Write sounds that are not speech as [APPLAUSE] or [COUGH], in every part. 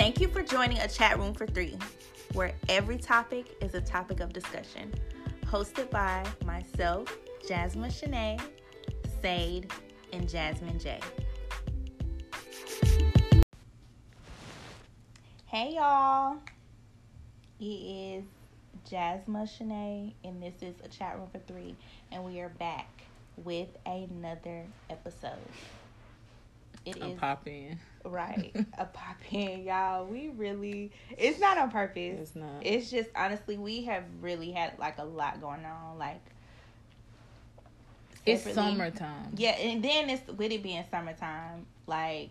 Thank you for joining a chat room for three, where every topic is a topic of discussion. Hosted by myself, Jasmine Shanae, Sade, and Jasmine J. Hey y'all, it is Jasmine Shanae, and this is a chat room for three, and we are back with another episode. It I'm is pop in. right [LAUGHS] a pop in, y'all. We really it's not on purpose. It's not. It's just honestly we have really had like a lot going on. Like it's summertime. Yeah, and then it's with it being summertime, like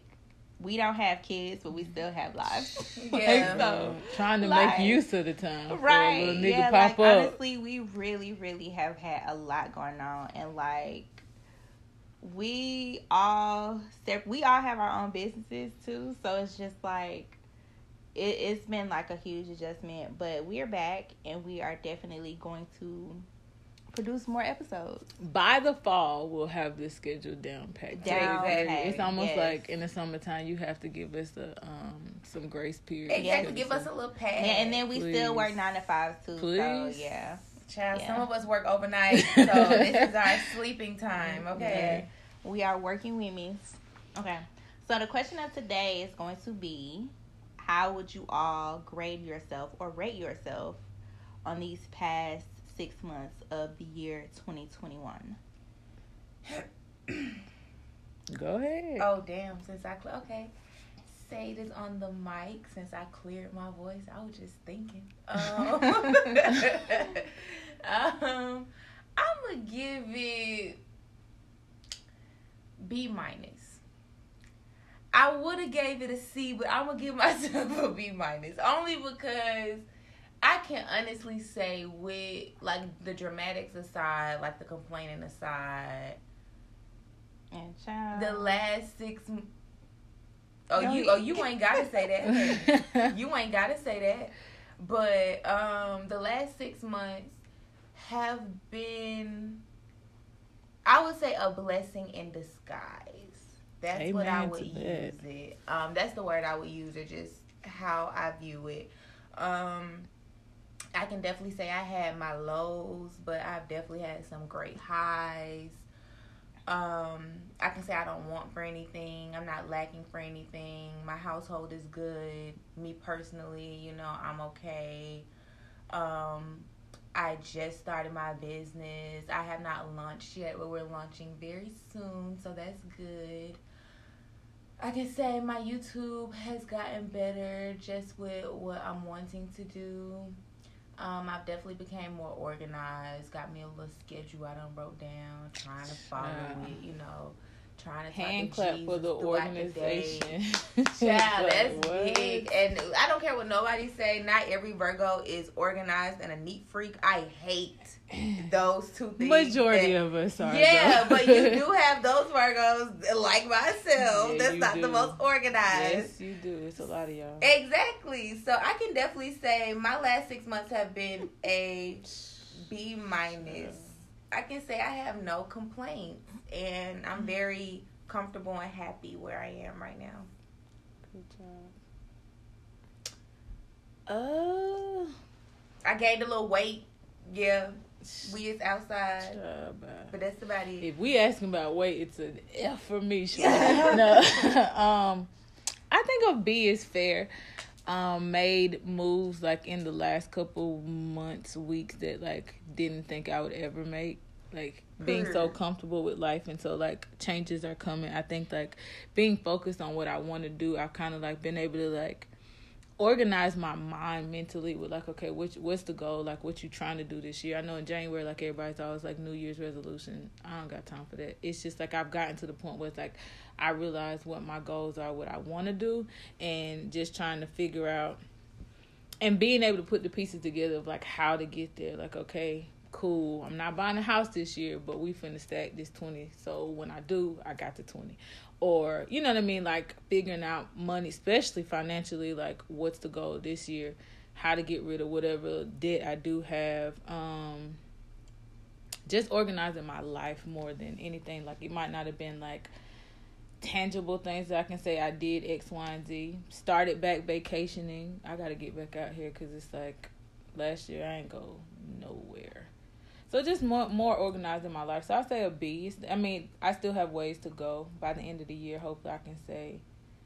we don't have kids, but we still have lives. [LAUGHS] [LAUGHS] Yeah, so, trying to like, make use of the time, right? yeah, like, honestly, we really, really have had a lot going on, and like we all we all have our own businesses too, so it's just like it, it's been like a huge adjustment. But we are back, and we are definitely going to produce more episodes. By the fall, we'll have this schedule down packed. Down packed. It's almost yes. like in the summertime, you have to give us a um some grace period. Exactly, give us a little pad. Yeah, and then we Please. still work nine to five too. Please. So yeah. Child, yeah. some of us work overnight, [LAUGHS] so this is our sleeping time. Okay. Yeah. We are working women. Okay. So the question of today is going to be how would you all grade yourself or rate yourself on these past six months of the year 2021. Go ahead. Oh, damn. Since I, cl- okay. Say this on the mic since I cleared my voice. I was just thinking. [LAUGHS] Um, [LAUGHS] um I'm going to give it B minus. I would have gave it a C, but I'm gonna give [LAUGHS] myself a B minus only because I can honestly say with like the dramatics aside, like the complaining aside, and child. the last six. Oh, no, you oh you ain't gotta say that. [LAUGHS] you ain't gotta say that. But um, the last six months have been, I would say, a blessing in disguise. That's Amen what I would use that. it. Um, that's the word I would use or Just how I view it. Um, I can definitely say I had my lows, but I've definitely had some great highs. Um, I can say I don't want for anything. I'm not lacking for anything. My household is good. Me personally, you know, I'm okay. Um, I just started my business. I have not launched yet, but we're launching very soon, so that's good. I can say my YouTube has gotten better just with what I'm wanting to do. Um, I've definitely became more organized. Got me a little schedule I done wrote down, trying to follow uh, it. You know, trying to hand clap for the organization. The [LAUGHS] Child, that's what? big. And I don't care what nobody say. Not every Virgo is organized and a neat freak. I hate [CLEARS THROAT] those two things. Majority of us are. Yeah, but you [LAUGHS] do have those Virgos like myself. Yeah, that's not do. the most organized. Yes, you do. It's a lot of y'all. Exactly. So I can definitely say my last six months have been a B minus. I can say I have no complaints, and I'm very comfortable and happy where I am right now. Good job. Uh, I gained a little weight. Yeah, we is outside, but that's about it. If we asking about weight, it's an F for me. [LAUGHS] no, [LAUGHS] um, I think a B is fair. Um, made moves like in the last couple months, weeks that like didn't think I would ever make. Like being so comfortable with life and so like changes are coming. I think like being focused on what I want to do, I've kind of like been able to like organize my mind mentally with like okay which what's the goal? Like what you trying to do this year? I know in january like everybody's always like new year's resolution. I don't got time for that. It's just like i've gotten to the point where it's like i realize what my goals are what i want to do and just trying to figure out and being able to put the pieces together of like how to get there. Like okay cool. I'm not buying a house this year but we finna stack this 20 so when i do i got the 20 or you know what I mean, like figuring out money, especially financially, like what's the goal this year, how to get rid of whatever debt I do have. Um, just organizing my life more than anything. Like it might not have been like tangible things that I can say I did X, Y, and Z. Started back vacationing. I got to get back out here because it's like last year I ain't go nowhere. So just more more organized in my life. So I say a B. I mean, I still have ways to go. By the end of the year, hopefully I can say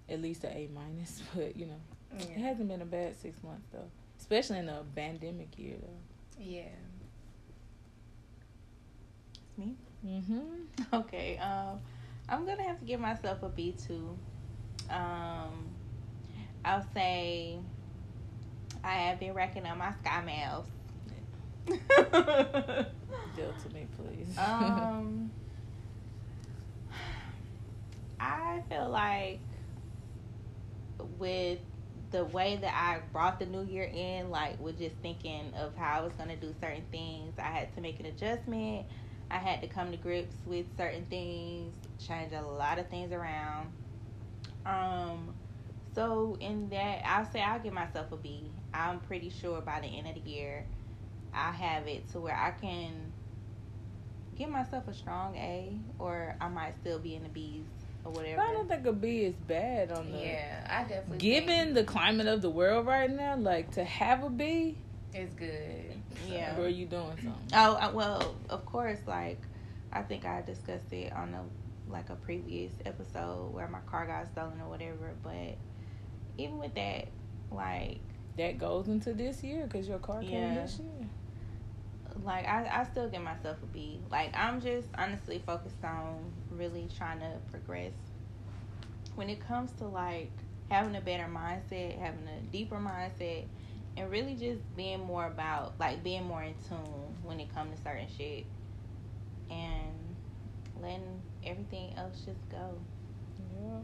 at least an A minus. [LAUGHS] But you know, yeah. it hasn't been a bad six months though, especially in a pandemic year though. Yeah. Me. Mhm. [LAUGHS] Okay. Um, I'm gonna have to give myself a B two. Um, I'll say I have been racking up my sky miles. Deal to me, please. um, I feel like with the way that I brought the new year in, like with just thinking of how I was gonna do certain things, I had to make an adjustment. I had to come to grips with certain things, change a lot of things around. Um, so in that, I'll say I'll give myself a B. I'm pretty sure by the end of the year, I have it to where I can give myself a strong A, or I might still be in the B's or whatever. I don't think a B is bad on the. Yeah, I definitely. Given the climate of the world right now, like to have a B, it's good. Yeah. Where you doing something? Oh uh, well, of course. Like I think I discussed it on a like a previous episode where my car got stolen or whatever. But even with that, like That goes into this year because your car came Yeah. this year. Like I, I still give myself a B. Like I'm just honestly focused on really trying to progress. When it comes to like having a better mindset, having a deeper mindset, and really just being more about like being more in tune when it comes to certain shit, and letting everything else just go. Yeah.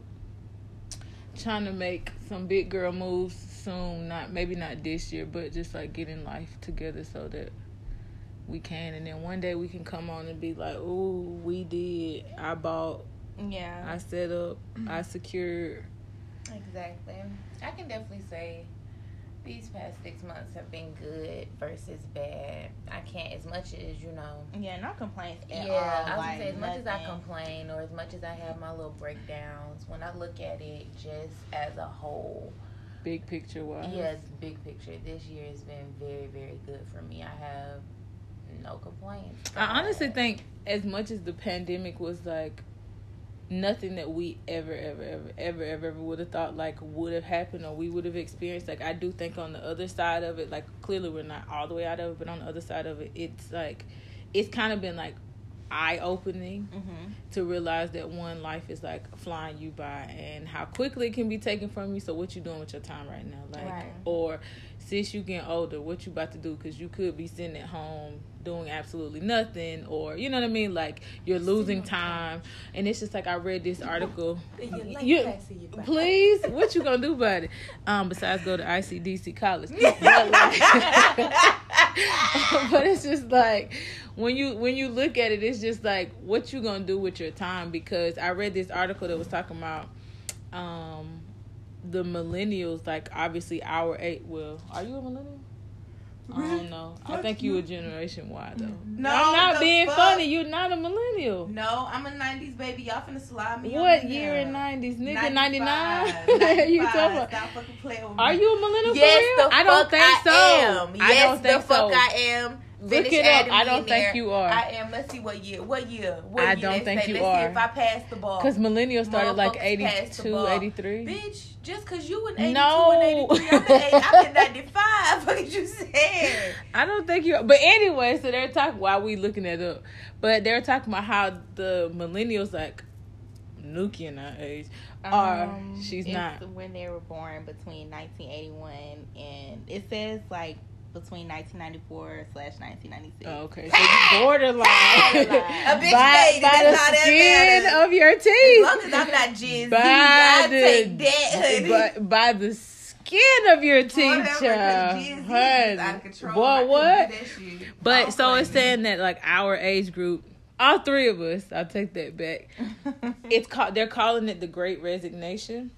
Trying to make some big girl moves soon. Not maybe not this year, but just like getting life together so that we can, and then one day we can come on and be like, "Ooh, we did. I bought. Yeah. I set up. I mm-hmm. secured." Exactly. I can definitely say these past six months have been good versus bad. I can't as much as you know. yeah, no complaints at yeah, all. I was like, gonna say as much as I complain or as much as I have my little breakdowns, when I look at it just as a whole, Big picture wise. yes, big picture, this year has been very, very good for me. I have no complaints. I honestly think as much as the pandemic was like nothing that we ever ever ever ever ever ever would have thought like would have happened or we would have experienced like I do think on the other side of it like clearly we're not all the way out of it but on the other side of it it's like it's kind of been like eye opening Mhm. to realize that one life is like flying you by and how quickly it can be taken from you so what you doing with your time right now like Right. or since you getting older what you about to do? Because you could be sitting at home doing absolutely nothing or you know what i mean? Like you're losing time. And it's just like i read this article. You- please? What you gonna do about it? Um besides go to icdc college. But, like, [LAUGHS] but it's just like when you when you look at it it's just like what you gonna do with your time? Because i read this article that was talking about um the millennials like obviously our eight well are you a millennial I don't know. I think you a generation Y though. No, I'm not being fuck? funny. You're not a millennial. No, I'm a '90s baby. Y'all finna slide me. What year in '90s, nigga? '99. [LAUGHS] you talking? Stop fucking playing with me. Are you a millennial Yes, for real? the I don't fuck think I so. am. I Yes, the fuck so. I am. Look Finish it up. I don't think there. you are. I am. Let's see what year. What year? What year? I year don't think say. you Let's are. see if I pass the ball. Because millennials started like Motherfuckers 82, 83. Bitch, just because you an 82 No. and 83, I'm an 8, I'm in 95. [LAUGHS] What did you say? [LAUGHS] I don't think you. Are. But anyway, so they're talking. Why we looking it up? But they're talking about how the millennials like Nuki in our age are. Um, she's it's not. when they were born between 1981 and it says like between 1994 slash 1996. Oh, okay, so [LAUGHS] borderline. A bitch by, baby, by that's the all skin matters. of your As teeth. long as I'm not Gen Z, by I the take that, honey. [LAUGHS] by, by the skin of your teeth, Whatever, 'cause child. Gen Z is Honey. out of control. Boy, what? do that shit. But I'll so it's me. saying that like our age group, all three of us, I'll take that back. [LAUGHS] It's called they're calling it the Great Resignation.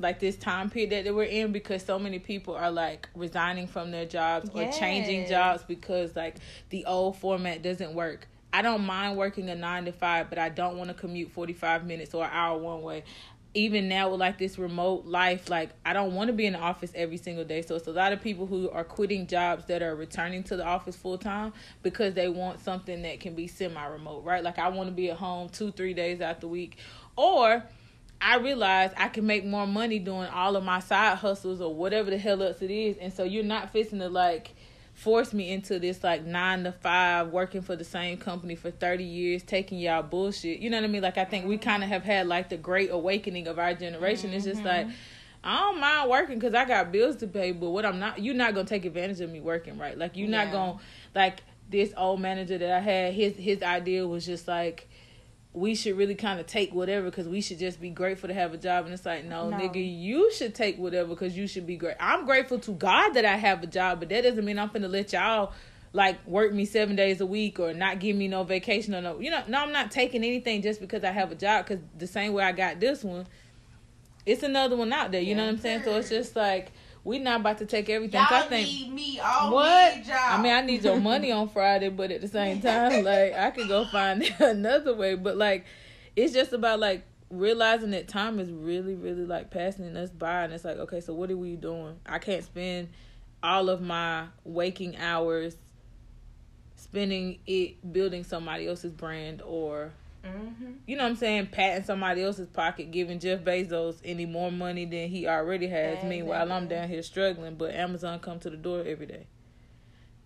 Like this time period that we're in because so many people are like resigning from their jobs or changing jobs because like the old format doesn't work. I don't mind working a nine to five, but I don't want to commute 45 minutes or an hour one way. Even now with like this remote life, like I don't want to be in the office every single day. So it's a lot of people who are quitting jobs that are returning to the office full time because they want something that can be semi remote, right? Like I want to be at home two, three days out the week. Or I realize I can make more money doing all of my side hustles or whatever the hell else it is. And so you're not fixing to like force me into this like nine to five working for the same company for 30 years taking y'all bullshit you know what i mean like i think we kind of have had like the great awakening of our generation mm-hmm. it's just like i don't mind working because i got bills to pay but what i'm not you're not gonna take advantage of me working right like you're yeah. not gonna like this old manager that i had his his idea was just like we should really kind of take whatever because we should just be grateful to have a job. And it's like, no, no. nigga, you should take whatever because you should be great. I'm grateful to God that I have a job, but that doesn't mean I'm gonna let y'all like work me seven days a week or not give me no vacation or no, you know, no, I'm not taking anything just because I have a job. Because the same way I got this one, it's another one out there. You yeah. know what I'm saying? So it's just like we not about to take everything. Y'all I think, need me. All what? Need I mean, I need your money on Friday, but at the same [LAUGHS] time, like I could go find [LAUGHS] another way. But like, it's just about like realizing that time is really, really like passing us by, and it's like, okay, so what are we doing? I can't spend all of my waking hours spending it building somebody else's brand or Mm-hmm. You know what I'm saying? Patting somebody else's pocket, giving Jeff Bezos any more money than he already has. Exactly. Meanwhile, I'm down here struggling, but Amazon come to the door every day.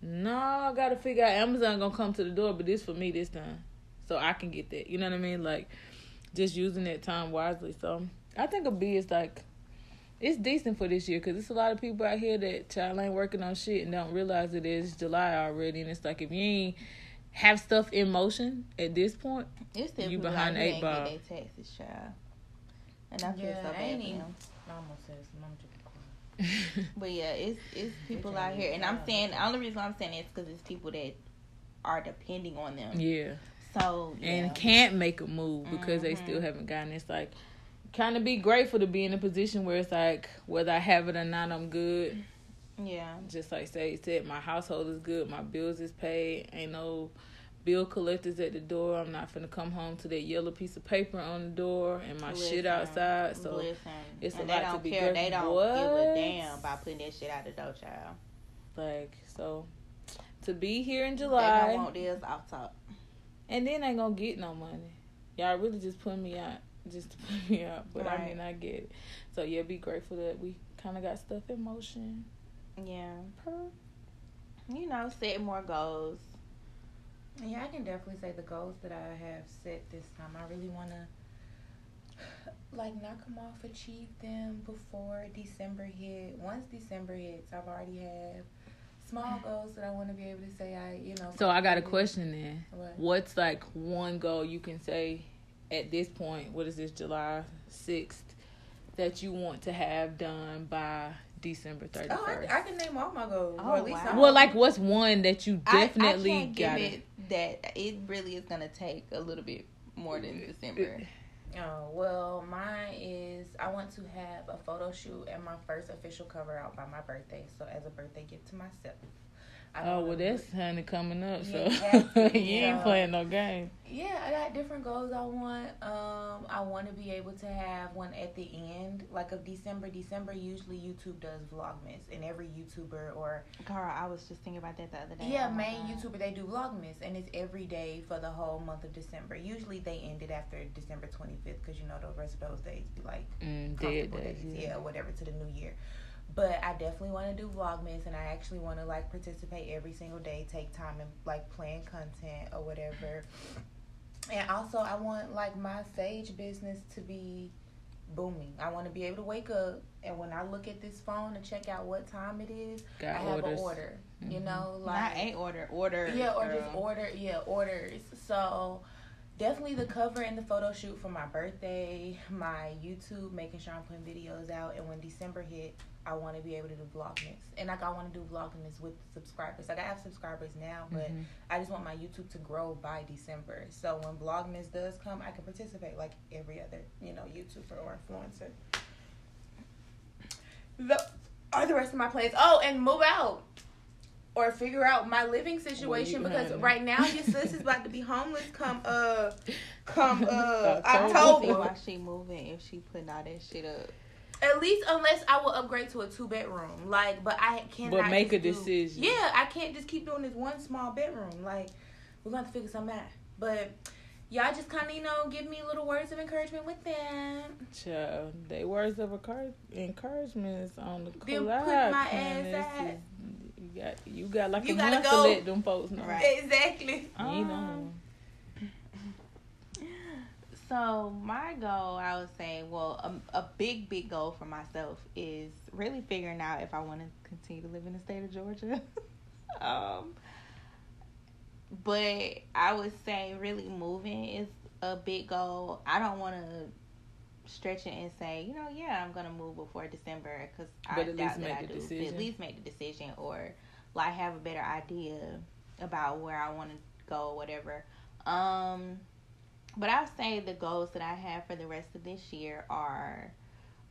No, I gotta figure out Amazon gonna come to the door, but this for me this time, so I can get that. You know what I mean? Like just using that time wisely. So I think a B is like it's decent for this year because it's a lot of people out here that child ain't working on shit and don't realize it is July already, and it's like if you ain't have stuff in motion at this point, it's you behind eight ball. Get their taxes, child. And I feel yeah, so bad for them. [LAUGHS] but yeah, it's it's people out here, and I'm saying the only reason I'm saying it's because it's people that are depending on them. Yeah. So yeah. and can't make a move because mm-hmm. they still mm-hmm. haven't gotten. It's like kind of be grateful to be in a position where it's like whether I have it or not, I'm good. Yeah. Just like say said, my household is good, my bills is paid, ain't no bill collectors at the door. I'm not gonna come home to that yellow piece of paper on the door and my listen, shit outside. So listen. it's and a lot to be care. They don't what? give a damn about putting that shit out the door, child. Like so, to be here in July, they don't want this off top, and then ain't gonna get no money. Y'all really just put me out, just to [LAUGHS] put me out. But right. I mean, I get it. So yeah, be grateful that we kind of got stuff in motion. Yeah. You know, set more goals. Yeah, I can definitely say the goals that I have set this time. I really want to [SIGHS] like knock them off, achieve them before December hit. Once December hits, I've already have small [SIGHS] goals that I want to be able to say I, you know. So I got a question then. What? What's like one goal you can say at this point? What is this July sixth that you want to have done by December thirty first. Oh, I, I, can name all my goals. Oh, or wow. Well, like what's one that you definitely I, I can't got give it that it really is gonna take a little bit more than December. Uh, oh well, mine is I want to have a photo shoot and my first official cover out by my birthday. So as a birthday gift to myself. Oh well, that's honey coming up, so [LAUGHS] you ain't playing no game. Yeah, I got different goals. I want, um, I want to be able to have one at the end, like of December. December usually YouTube does Vlogmas, and every YouTuber or Carl, I was just thinking about that the other day. Yeah, oh main YouTuber they do Vlogmas, and it's every day for the whole month of December. Usually they end it after December twenty fifth, because you know the rest of those days be like mm, dead days, yeah. yeah, whatever to the new year. But I definitely want to do Vlogmas, and I actually want to like participate every single day, take time and like plan content or whatever. And also, I want like my sage business to be booming. I want to be able to wake up and when I look at this phone and check out what time it is, Got I have orders. an order. Mm-hmm. You know, like not a order, order. Yeah, or girl. just order. Yeah, orders. So definitely the cover and the photo shoot for my birthday, my YouTube, making sure I'm putting videos out, and when December hit, I want to be able to do vlogmas, and like I want to do vlogmas with subscribers. Like I have subscribers now, but mm-hmm. I just want my YouTube to grow by December. So when vlogmas does come, I can participate like every other you know YouTuber or influencer. The are the rest of my plans. Oh, and move out. Or figure out my living situation Well, because honey. right now your sis is about to be homeless come uh [LAUGHS] come uh October. See October. why she moving if she putting all that shit up. At least unless I will upgrade to a two bedroom. Like but I cannot But make a do- decision. Yeah, I can't just keep doing this one small bedroom. Like we're gonna have to figure something out. But y'all just kinda, you know, give me little words of encouragement with them. Child, they words of encourage, encouragement is on the Then collab. put my ass this out. is- You got you got like You a gotta month go. to let them folks know. Right. Exactly. You Um, know. So my goal, I would say, well, a, a big, big goal for myself is really figuring out if I want to continue to live in the state of Georgia. [LAUGHS] um, but I would say really moving is a big goal. I don't want to stretch it and say, you know, yeah, I'm gonna move before December because I doubt that make I do. But decision. At least make the decision, or like have a better idea about where I want to go, or whatever. Um, but I'll say the goals that I have for the rest of this year are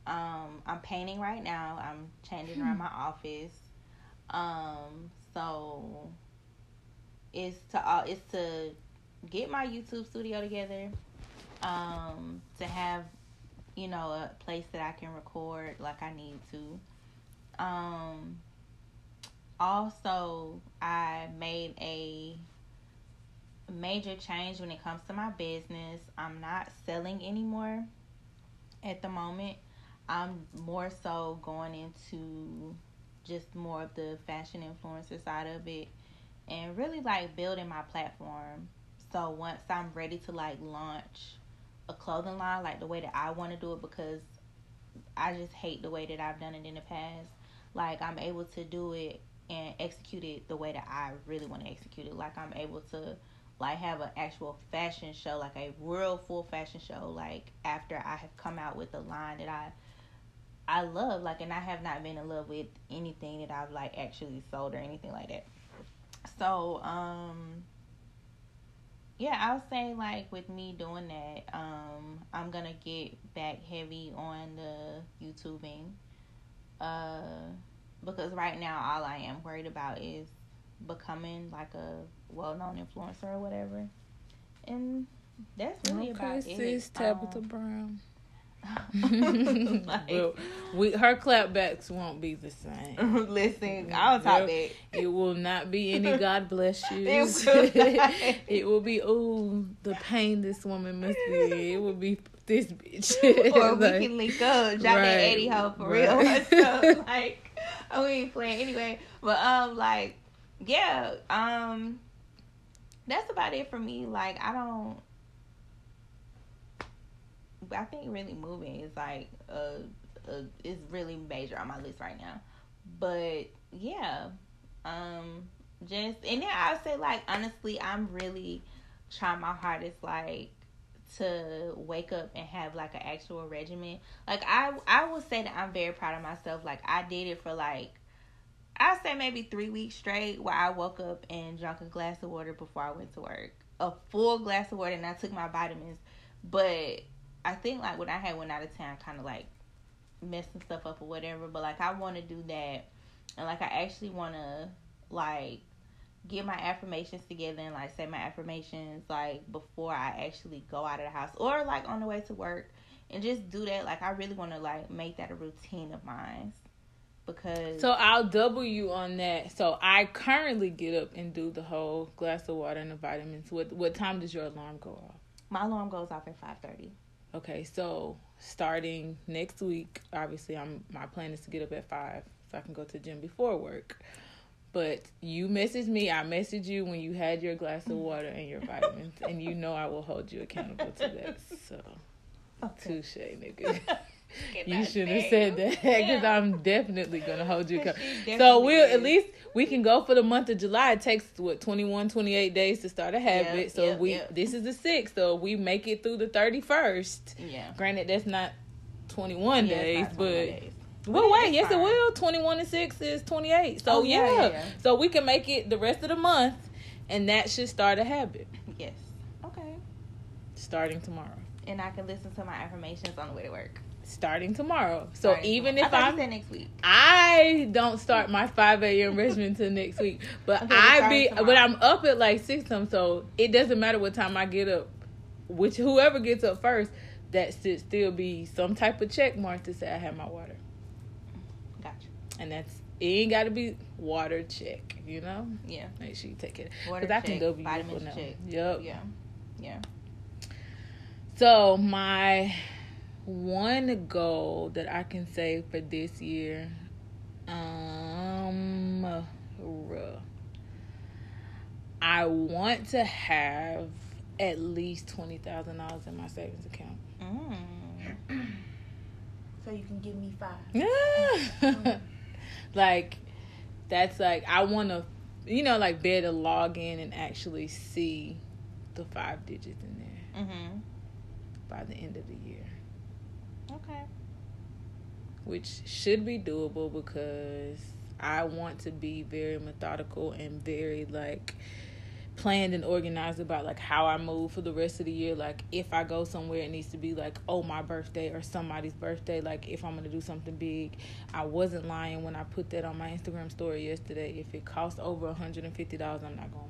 um, I'm painting right now. I'm changing around my office. Um, so it's to uh, it's to get my YouTube studio together. Um, to have you know a place that I can record like I need to. Um, also, I made a major change when it comes to my business. I'm not selling anymore at the moment. I'm more so going into just more of the fashion influencer side of it and really like building my platform. So once I'm ready to like launch a clothing line like the way that I want to do it because I just hate the way that I've done it in the past. Like I'm able to do it and execute it the way that I really want to execute it. Like I'm able to like have an actual fashion show, like a real full fashion show, like after I have come out with a line that I I love, like and I have not been in love with anything that I've like actually sold or anything like that. So, um yeah, I'll say like with me doing that, um, I'm gonna get back heavy on the YouTubing. Uh because right now all I am worried about is becoming like a well known influencer or whatever. And that's really about okay, it. sis Tabitha Um, Brown. [LAUGHS] like, Well, we her clapbacks won't be the same. [LAUGHS] listen, I'll talk Yep. that. It will not be any [LAUGHS] God bless you. It will it will be oh the pain this woman must be. It will be this bitch. or Like, we can link up, drop that right, eighty hoe for right. real. so, like, oh, we ain't playing anyway. But um, like, yeah, um, that's about it for me. Like, I don't. I think really moving is like uh, uh is really major on my list right now. But yeah, um, just and then I say like honestly, I'm really trying my hardest like to wake up and have like an actual regimen. Like I I will say that I'm very proud of myself. Like I did it for like I say maybe three weeks straight where I woke up and drank a glass of water before I went to work. A full glass of water and I took my vitamins. But I think like when I had went out of town kinda like messing stuff up or whatever. But like I wanna do that and like I actually wanna like get my affirmations together and like say my affirmations like before I actually go out of the house or like on the way to work and just do that. Like I really want to like make that a routine of mine because So I'll double you on that. So I currently get up and do the whole glass of water and the vitamins. What what time does your alarm go off? my alarm goes off at five thirty. Okay, so starting next week, obviously I'm my plan is to get up at five so I can go to the gym before work. But you message me, I message you when you had your glass of water and your vitamins, and you know I will hold you accountable to that. So [LAUGHS] touche, nigga. [LAUGHS] You should have said that [LAUGHS] because I'm definitely gonna hold you accountable. [LAUGHS] So we'll at least we can go for the month of July. It takes what 21, 28 days to start a habit. Yep, so yep, we yep. this is the sixth. So we make it through the thirty first. yeah. Granted, that's not twenty one Yeah, days, not but 21 days. well, But wait, yes, it will. Twenty one and six is twenty eight. So Oh, yeah, yeah. yeah, yeah. so we can make it the rest of the month, and that should start a habit Yes. Okay. starting tomorrow. And I can listen to my affirmations on the way to work. Starting tomorrow. So Starting even if I I'm, next week. I don't start my 5 a.m. regimen until next week. But Okay, I be tomorrow. but I'm up at like six something, so it doesn't matter what time I get up. Which whoever gets up first, that should still be some type of check mark to say I have my water. Gotcha. And that's it ain't gotta be water check, you know? Yeah. Make sure you take it. Water Because I can go be now. check. Yep. Yeah. Yeah. So my one goal that I can say for this year, um. I want to have at least twenty thousand dollars in my savings account. Mm. So you can give me five. Yeah. [LAUGHS] like that's like I want to, you know, like be able to log in and actually see the five digits in there Mm-hmm. by the end of the year. Okay. which should be doable because I want to be very methodical and very like planned and organized about like how I move for the rest of the year. Like if I go somewhere, it needs to be like oh my birthday or somebody's birthday. Like if I'm gonna do something big, I wasn't lying when I put that on my Instagram story yesterday. If it costs over hundred and fifty dollars, I'm not going.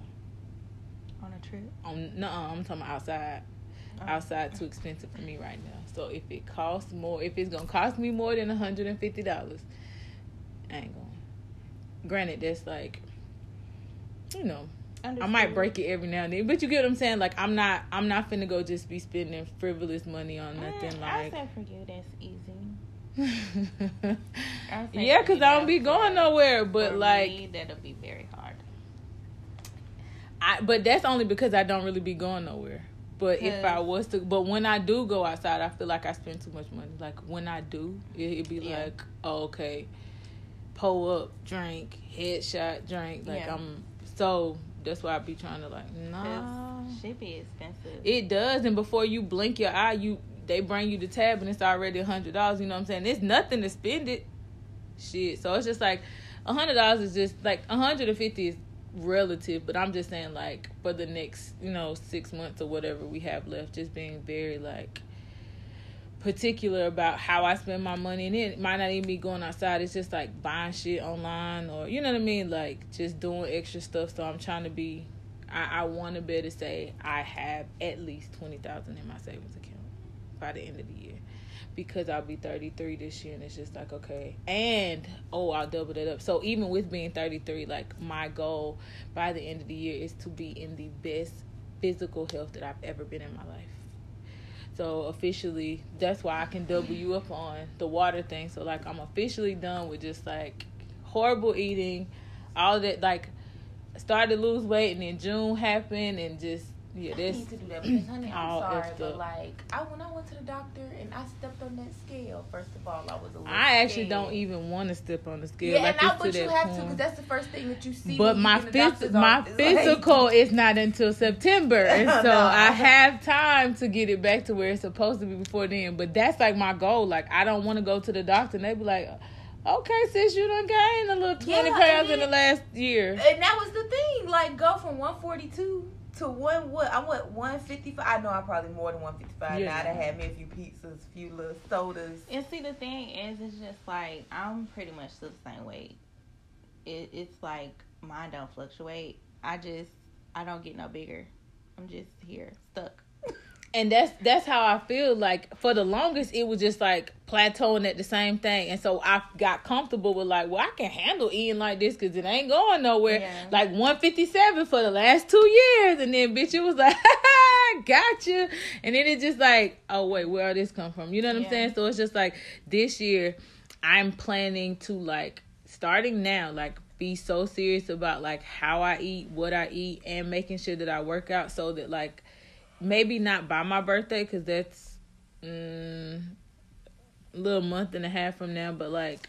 On a trip. On no, I'm talking outside. Oh. Outside too expensive for me right now. So if it costs more, if it's gonna cost me more than hundred and fifty dollars, I ain't going. Granted, that's like, you know, I might break it every now and then, but you get what I'm saying. Like I'm not, I'm not finna go just be spending frivolous money on nothing. Mm, I like, said for you, that's easy. [LAUGHS] Yeah, cause I don't be going nowhere. But For like, me, that'll be very hard. I but that's only because I don't really be going nowhere. But if I was to, but when I do go outside, I feel like I spend too much money. Like when I do, it, it'd be Yeah. like, oh, okay, pull up, drink, headshot, drink. Like Yeah. I'm so that's why I be trying to like, nah. Shit be expensive. It does, and before you blink your eye, you they bring you the tab and it's already a hundred dollars. You know what I'm saying? It's nothing to spend it. Shit. So it's just like a hundred dollars is just like a hundred and fifty is relative, but I'm just saying like for the next you know six months or whatever we have left, just being very like particular about how I spend my money, and it might not even be going outside. It's just like buying shit online or you know what I mean, like just doing extra stuff. So I'm trying to be. I, I want to be able to say I have at least twenty thousand in my savings account by the end of the year, because I'll be thirty three this year, and it's just like okay, and oh I'll double that up. So even with being thirty three, like my goal by the end of the year is to be in the best physical health that I've ever been in my life. So officially, that's why I can double you up on the water thing. So like I'm officially done with just like horrible eating, all that. Like started to lose weight, and then June happened, and just yeah, I this need to do that because, honey, I'm sorry, but up. like, I when I went to the doctor and I stepped on that scale. First of all, I was a little. I actually scared. don't even want to step on the scale. Yeah, like and I, but you have to because that's the first thing that you see. But my get in the doctor's phys- my office. Like, physical [LAUGHS] is not until September, [LAUGHS] and so No. I have time to get it back to where it's supposed to be before then. But that's like my goal. Like I don't want to go to the doctor and they be like, "Okay, sis, you done gained a little twenty Yeah, pounds and in the last year." And that was the thing. Like, go from 142 to one what? I went 155. I know I'm probably more than 155 Yeah. now. I done had me a few pizzas, a few little sodas. And see, the thing is, it's just like I'm pretty much still the same weight. It, it's like mine don't fluctuate. I just I don't get no bigger. I'm just here stuck. And that's that's how I feel. Like for the longest, it was just like plateauing at the same thing, and so I got comfortable with like, well, I can handle eating like this because it ain't going nowhere. Yeah. Like one fifty seven for the last two years, and then bitch, it was like, [LAUGHS] gotcha, and then it just like, oh wait, where did this come from? You know what I'm saying? So it's just like this year, I'm planning to like starting now, like be so serious about like how I eat, what I eat, and making sure that I work out so that like maybe not by my birthday because that's mm, a little month and a half from now but like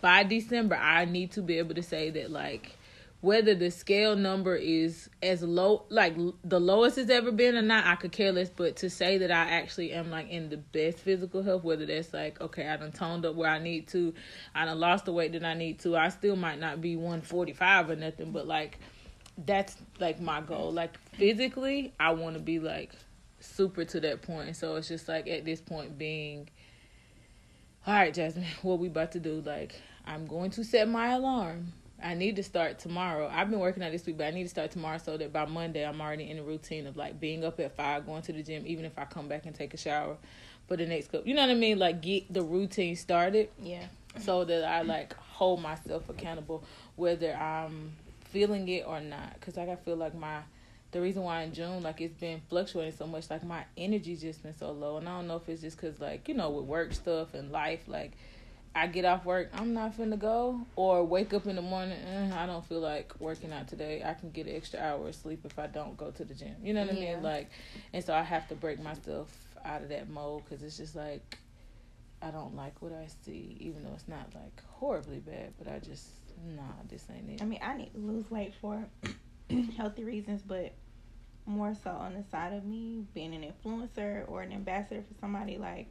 by december i need to be able to say that like whether the scale number is as low like the lowest it's ever been or not i could care less but to say that i actually am like in the best physical health whether that's like okay i done toned up where i need to i done lost the weight that i need to i still might not be 145 or nothing but like that's like my goal. Like physically, I want to be like super to that point. So it's just like at this point being all right, Jasmine, [LAUGHS] what we about to do? Like, I'm going to set my alarm. I need to start tomorrow. I've been working on this week, but I need to start tomorrow so that by Monday I'm already in the routine of like being up at five, going to the gym, even if I come back and take a shower for the next couple. You know what I mean? Like get the routine started. Yeah. So that I like hold myself accountable, whether I'm feeling it or not. Cause like I feel like my the reason why in June like it's been fluctuating so much, like my energy just been so low, and I don't know if it's just cause like you know with work stuff and life, like I get off work, I'm not finna go, or wake up in the morning, eh, I don't feel like working out today. I can get an extra hour of sleep if I don't go to the gym. You know what yeah. I mean? Like, and so I have to break myself out of that mode because it's just like I don't like what I see, even though it's not like horribly bad, but I just nah, this ain't it. I mean, I need to lose weight for [CLEARS THROAT] healthy reasons, but more so on the side of me being an influencer or an ambassador for somebody like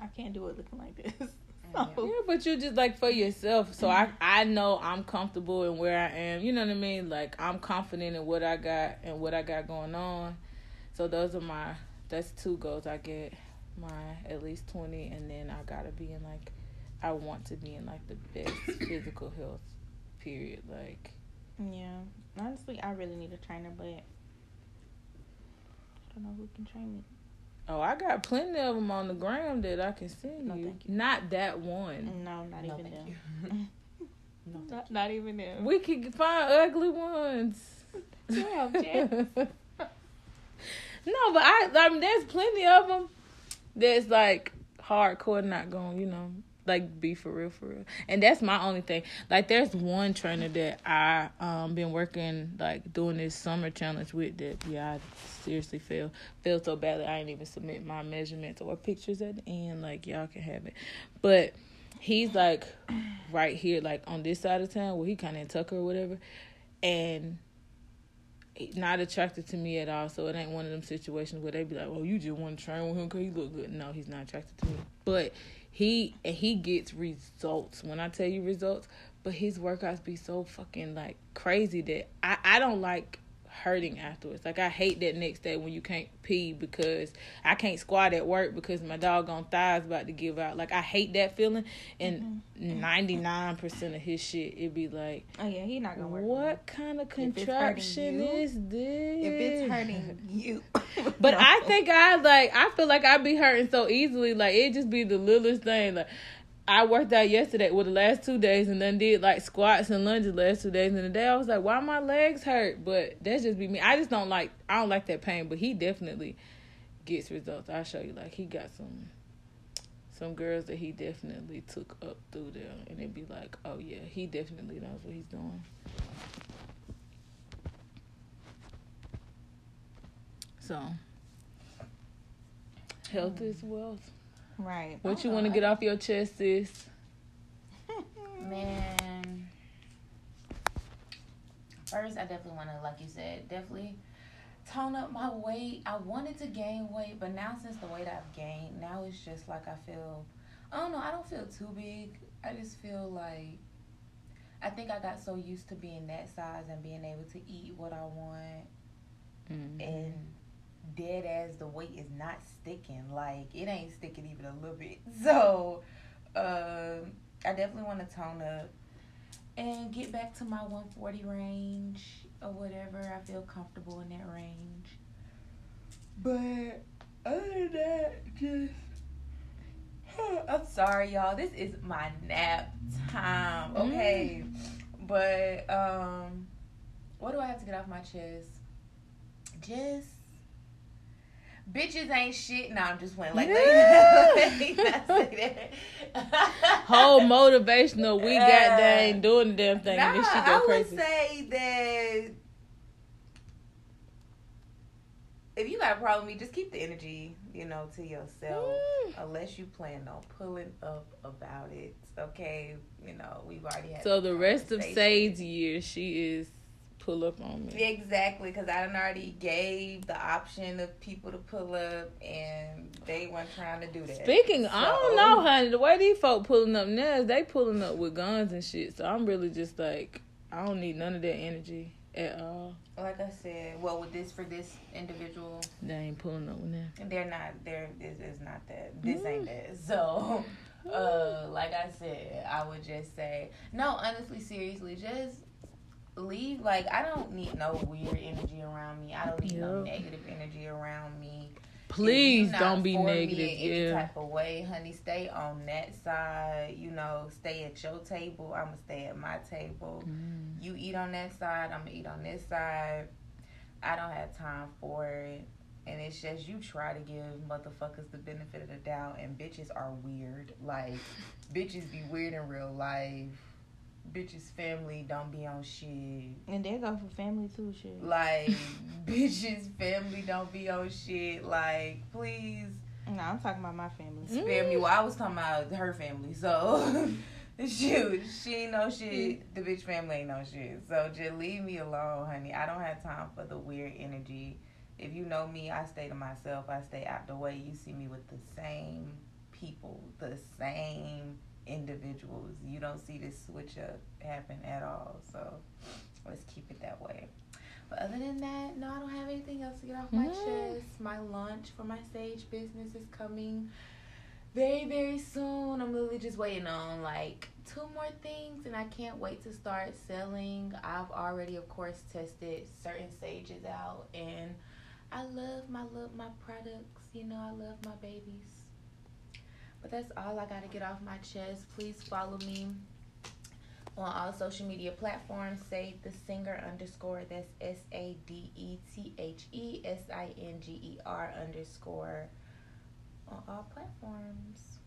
I can't do it looking like this. [LAUGHS] Yeah, but you just like for yourself. So I I know I'm comfortable in where I am. You know what I mean? Like I'm confident in what I got and what I got going on. So those are my that's two goals I get. My at least twenty and then I gotta be in like I want to be in like the best physical health period. Like Yeah. Honestly I really need a trainer but I don't know who can train me. Oh, I got plenty of them on the gram that I can send no, you. you. Not that one. No, not no, even them. [LAUGHS] no, not, not even them. We could find ugly ones. Yeah, [LAUGHS] no, but I, I mean, there's plenty of them that's like hardcore, not going, you know, like be for real for real and that's my only thing like there's one trainer that i um been working like doing this summer challenge with that yeah i seriously feel feel so badly i didn't even submit my measurements or pictures at the end like y'all can have it but he's like right here like on this side of town where he kind of in tucker or whatever and not attracted to me at all. So it ain't one of them situations where they be like, "Oh, you just want to train with him because he look good." No, he's not attracted to me. But he he gets results when I tell you results. But his workouts be so fucking like crazy that I I don't like hurting afterwards. Like I hate that next day when you can't pee because I can't squat at work because my doggone thighs about to give out. Like I hate that feeling. And 99 mm-hmm. percent of his shit, it'd be like, oh yeah, he not gonna work. What kind of contraction you, is this? If it's hurting you, [LAUGHS] but [LAUGHS] no. I think I like. I feel like I'd be hurting so easily. Like it'd just be the littlest thing. Like I worked out yesterday, well, the last two days, and then did like squats and lunges last two days. And the day I was like, why my legs hurt? But that's just be me. I just don't like, I don't like that pain. But he definitely gets results. I'll show you. Like he got some, some girls that he definitely took up through there, and it'd be like, oh yeah, he definitely knows what he's doing. So, health is wealth. Right. What you want to get off your chest, sis? [LAUGHS] Man. First, I definitely want to, like you said, definitely tone up my weight. I wanted to gain weight, but now since the weight I've gained, now it's just like I feel, I don't know, I don't feel too big. I just feel like, I think I got so used to being that size and being able to eat what I want. Mm-hmm. And dead as the weight is not sticking. Like it ain't sticking even a little bit. [LAUGHS] So uh, I definitely want to tone up and get back to my 140 range or whatever. I feel comfortable in that range. But other than that, just [SIGHS] I'm sorry, y'all. This is my nap time. Okay. Mm. But um what do I have to get off my chest? Just bitches ain't shit. No, I'm just playing. Like, [LAUGHS] whole motivational. We got uh, ain't doing the damn thing. Nah, and she go crazy. I would say that if you got a problem with me, just keep the energy, you know, to yourself. Mm. Unless you plan on pulling up about it. Okay, you know, we've already had. So the rest of Sade's year, she is pull up on me. Exactly, because I done already gave the option of people to pull up, and they weren't trying to do that. Speaking, so. I don't know, honey. The way these folk pulling up now is they pulling up with guns and shit. So I'm really just like, I don't need none of that energy at all. Like I said, well, with this for this individual, they ain't pulling up with them. They're not. They're. This is not that. This mm. ain't that. So. uh, like I said, I would just say no. Honestly, seriously, just leave. Like I don't need no weird energy around me. I don't need yep. no negative energy around me. Please don't be negative. Yeah. type of way, honey. Stay on that side. You know, stay at your table. I'ma stay at my table. Mm. You eat on that side. I'ma eat on this side. I don't have time for it. And it's just you try to give motherfuckers the benefit of the doubt, and bitches are weird. Like [LAUGHS] bitches be weird in real life bitches family don't be on shit. And they go for family too, shit. Like [LAUGHS] bitches family don't be on shit. Like please. No, I'm talking about my family. Spare me. Mm. Well, I was talking about her family. So [LAUGHS] shoot, she ain't no shit. Mm. The bitch family ain't no shit. So just leave me alone, honey. I don't have time for the weird energy. If you know me, I stay to myself. I stay out the way. You see me with the same people, the same individuals. You don't see this switch up happen at all. So let's keep it that way. But other than that, no, I don't have anything else to get off my mm. chest. My launch for my sage business is coming very, very soon. I'm literally just waiting on like two more things and I can't wait to start selling. I've already of course tested certain sages out and I love my love my products. You know, I love my babies. But that's all I got to get off my chest. Please follow me on all social media platforms. Say the singer underscore. That's S A D E T H E S I N G E R underscore on all platforms.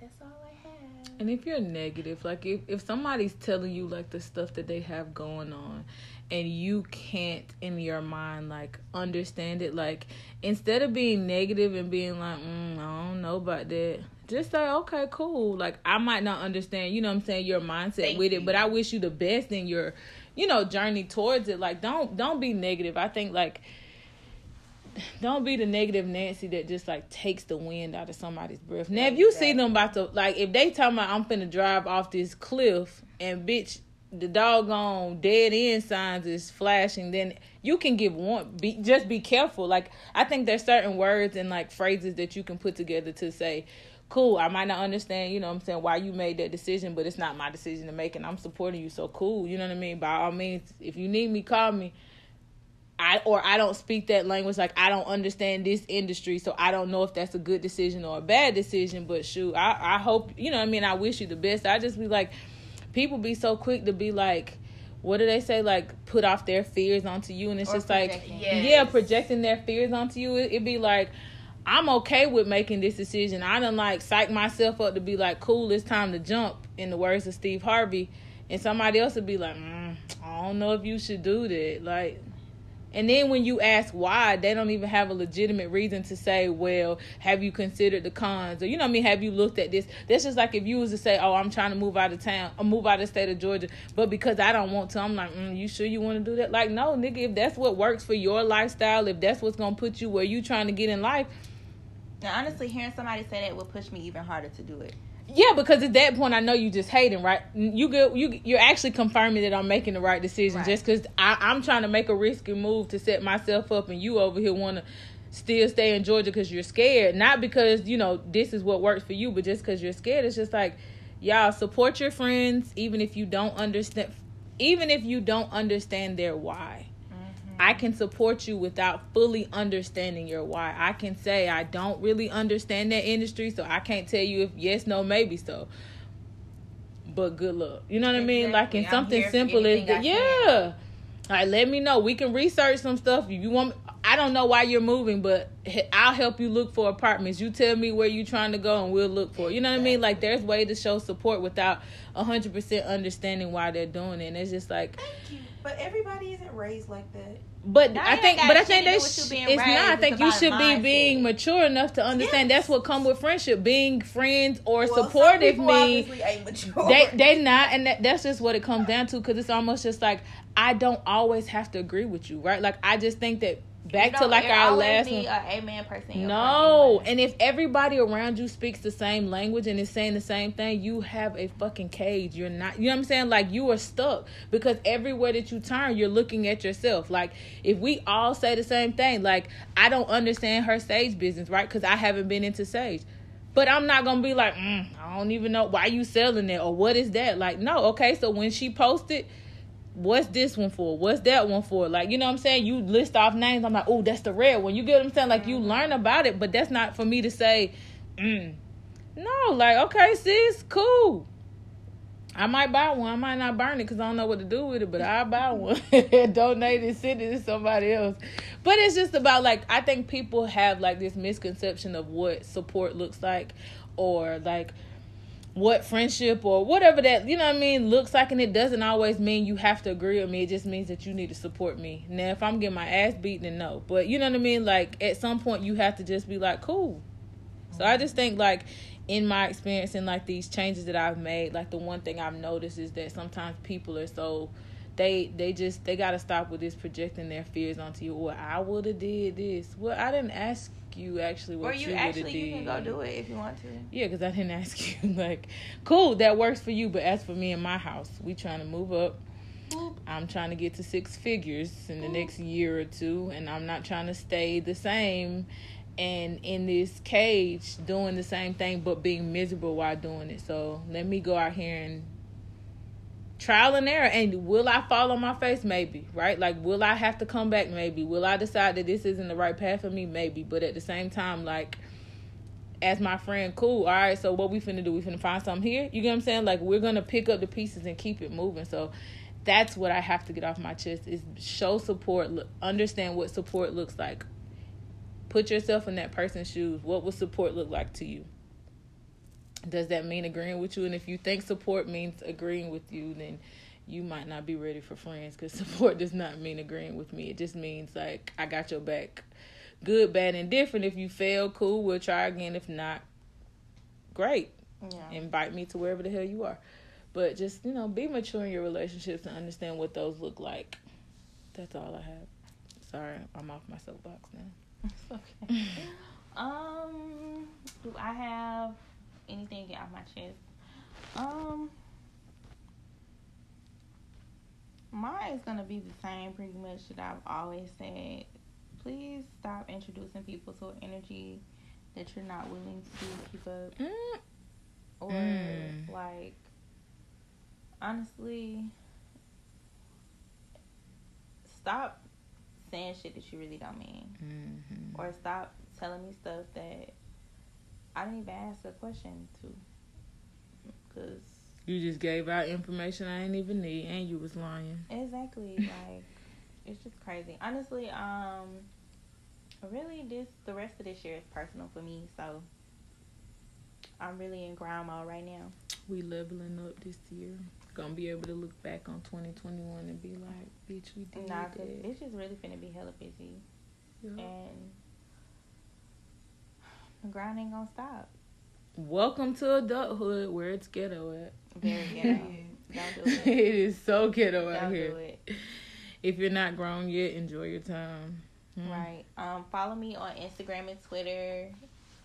That's all I have. And if you're negative, like if, if somebody's telling you like the stuff that they have going on and you can't in your mind like understand it. Like instead of being negative and being like mm, i don't know about that just say okay cool. Like i might not understand you know what i'm saying your mindset Thank with it but i wish you the best in your you know journey towards it. Like don't don't be negative. I think like don't be the negative Nancy that just like takes the wind out of somebody's breath. Now, if you see them about to like, if they tell me I'm finna drive off this cliff and bitch, the doggone dead end signs is flashing, then you can give one. Be just be careful. Like I think there's certain words and like phrases that you can put together to say, "Cool, I might not understand, you know, what I'm saying why you made that decision, but it's not my decision to make, and I'm supporting you. So cool, you know what I mean. By all means, if you need me, call me." I or I don't speak that language like I don't understand this industry so I don't know if that's a good decision or a bad decision but shoot I I hope you know I mean I wish you the best I just be like people be so quick to be like what do they say? Like put off their fears onto you. And it's or just like yes. yeah projecting their fears onto you. It, would be like i'm okay with making this decision. I don't like psych myself up to be like cool it's time to jump in the words of steve harvey. And somebody else would be like mm, i don't know if you should do that. Like and then when you ask why, they don't even have a legitimate reason to say, well, have you considered the cons? Or, you know I mean? Have you looked at this? That's just like if you was to say, oh, I'm trying to move out of town or move out of the state of Georgia, but because I don't want to, I'm like, mm, you sure you want to do that? Like, no, nigga, if that's what works for your lifestyle, if that's what's going to put you where you trying to get in life. Now, honestly, hearing somebody say that would push me even harder to do it. Yeah, because at that point I know you just hating, right? You go, you you're actually confirming that I'm making the right decision right. just because I'm trying to make a risky move to set myself up, and you over here want to still stay in Georgia because you're scared, not because you know this is what works for you, but just because you're scared. It's just like y'all support your friends even if you don't understand, even if you don't understand their why. I can support you without fully understanding your why. I can say I don't really understand that industry, so I can't tell you if yes, no, maybe so. But good luck. You know what exactly. I mean? Like in I'm something simple as that. Yeah. All right, let me know. We can research some stuff. If you want, I don't know why you're moving, but I'll help you look for apartments. You tell me where you're trying to go, and we'll look for. It. You know what I mean? Like there's way to show support without hundred percent understanding why they're doing it. And it's just like, but everybody isn't raised like that. But I think, but I think that it's not. I think you should be being mature enough to understand yes. that's what come with friendship. Being friends or well, supportive me, they they not, and that, that's just what it comes down to. Because it's almost just like I don't always have to agree with you, right? Like I just think that back to like our last one. amen person. No, and if everybody around you speaks the same language and is saying the same thing, you have a fucking cage. You're not. You know what I'm saying? Like you are stuck because everywhere that you turn, you're looking at yourself. Like if we all say the same thing, like I don't understand her sage business, right? Because I haven't been into sage. But I'm not gonna be like, mm, I don't even know why you selling it or what is that. Like, no, okay. So when she posted, what's this one for? What's that one for? Like, you know what I'm saying? You list off names. I'm like, oh, that's the red one. You get what I'm saying? Like, you learn about it, but that's not for me to say, mm. no. Like, okay, sis, cool. I might buy one. I might not burn it because I don't know what to do with it, but I'll buy [LAUGHS] one and donate it, send it to somebody else. But it's just about like I think people have like this misconception of what support looks like, or like what friendship or whatever that you know what I mean looks like, and it doesn't always mean you have to agree with me. It just means that you need to support me. Now, if I'm getting my ass beaten, then no. But you know what I mean. Like at some point, you have to just be like, cool. So I just think like in my experience and like these changes that I've made, like the one thing I've noticed is that sometimes people are so they they just they gotta stop with this projecting their fears onto you. Well, I would have did this. Well, I didn't ask you actually what or you, you actually you can go do it if you want to. Yeah, because I didn't [LAUGHS] ask you. like, cool, that works for you, but as for me and my house, we trying to move up. I'm trying to get to six figures in the next year or two, and I'm not trying to stay the same and in this cage doing the same thing but being miserable while doing it. So let me go out here and trial and error. And will I fall on my face? Maybe, right? Like, will I have to come back? Maybe. Will I decide that this isn't the right path for me? Maybe. But at the same time, like, as my friend, cool. All right, so what we finna do? We finna find something here. You get what I'm saying? Like, we're gonna pick up the pieces and keep it moving. So that's what I have to get off my chest is show support, look, understand what support looks like Put yourself in that person's shoes. What would support look like to you? Does that mean agreeing with you? And if you think support means agreeing with you, then you might not be ready for friends because [LAUGHS] support does not mean agreeing with me. It just means like I got your back. Good, bad, and different. If you fail, cool, we'll try again. If not, great. Yeah. Invite me to wherever the hell you are. But just, you know, be mature in your relationships and understand what those look like. That's all I have. Sorry, I'm off my soapbox now. [LAUGHS] okay. [LAUGHS] um, do I have anything to get off my chest? Um, mine is gonna be the same, pretty much that I've always said. Please stop introducing people to energy that you're not willing to keep up, Mm. or Mm. like, honestly, stop saying shit that you really don't mean Mm-hmm. or stop telling me stuff that I didn't even ask a question to. Cause You just gave out information I didn't even need, and you was lying. exactly, [LAUGHS] like it's just crazy. Honestly, um, really, this the rest of this year is personal for me, so I'm really in grind mode right now. We leveling up this year. Gonna be able to look back on 2021 and be like, bitch, we did Nah, that. cause it's just really finna be hella busy, Yeah. and the grind ain't gonna stop. Welcome to adulthood, where it's ghetto at. Very [LAUGHS] ghetto. Don't do it it. is so ghetto out Don't here. do it. If you're not grown yet, enjoy your time. Hmm. Right. Um, follow me on Instagram and Twitter.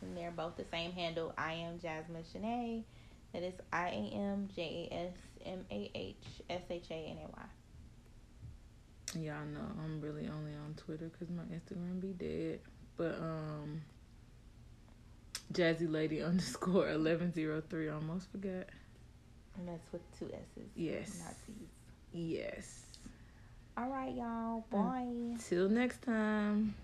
And they're both the same handle. I am Jasmah Shanay. That is I A M J A S M A H S H A N A Y. Y'all know I'm really only on Twitter because my Instagram be dead. But um, Jazzy Lady underscore eleven zero three. Almost forgot. And that's with two S's. Yes. Not T's. Yes. All right, y'all. Bye. Till next time.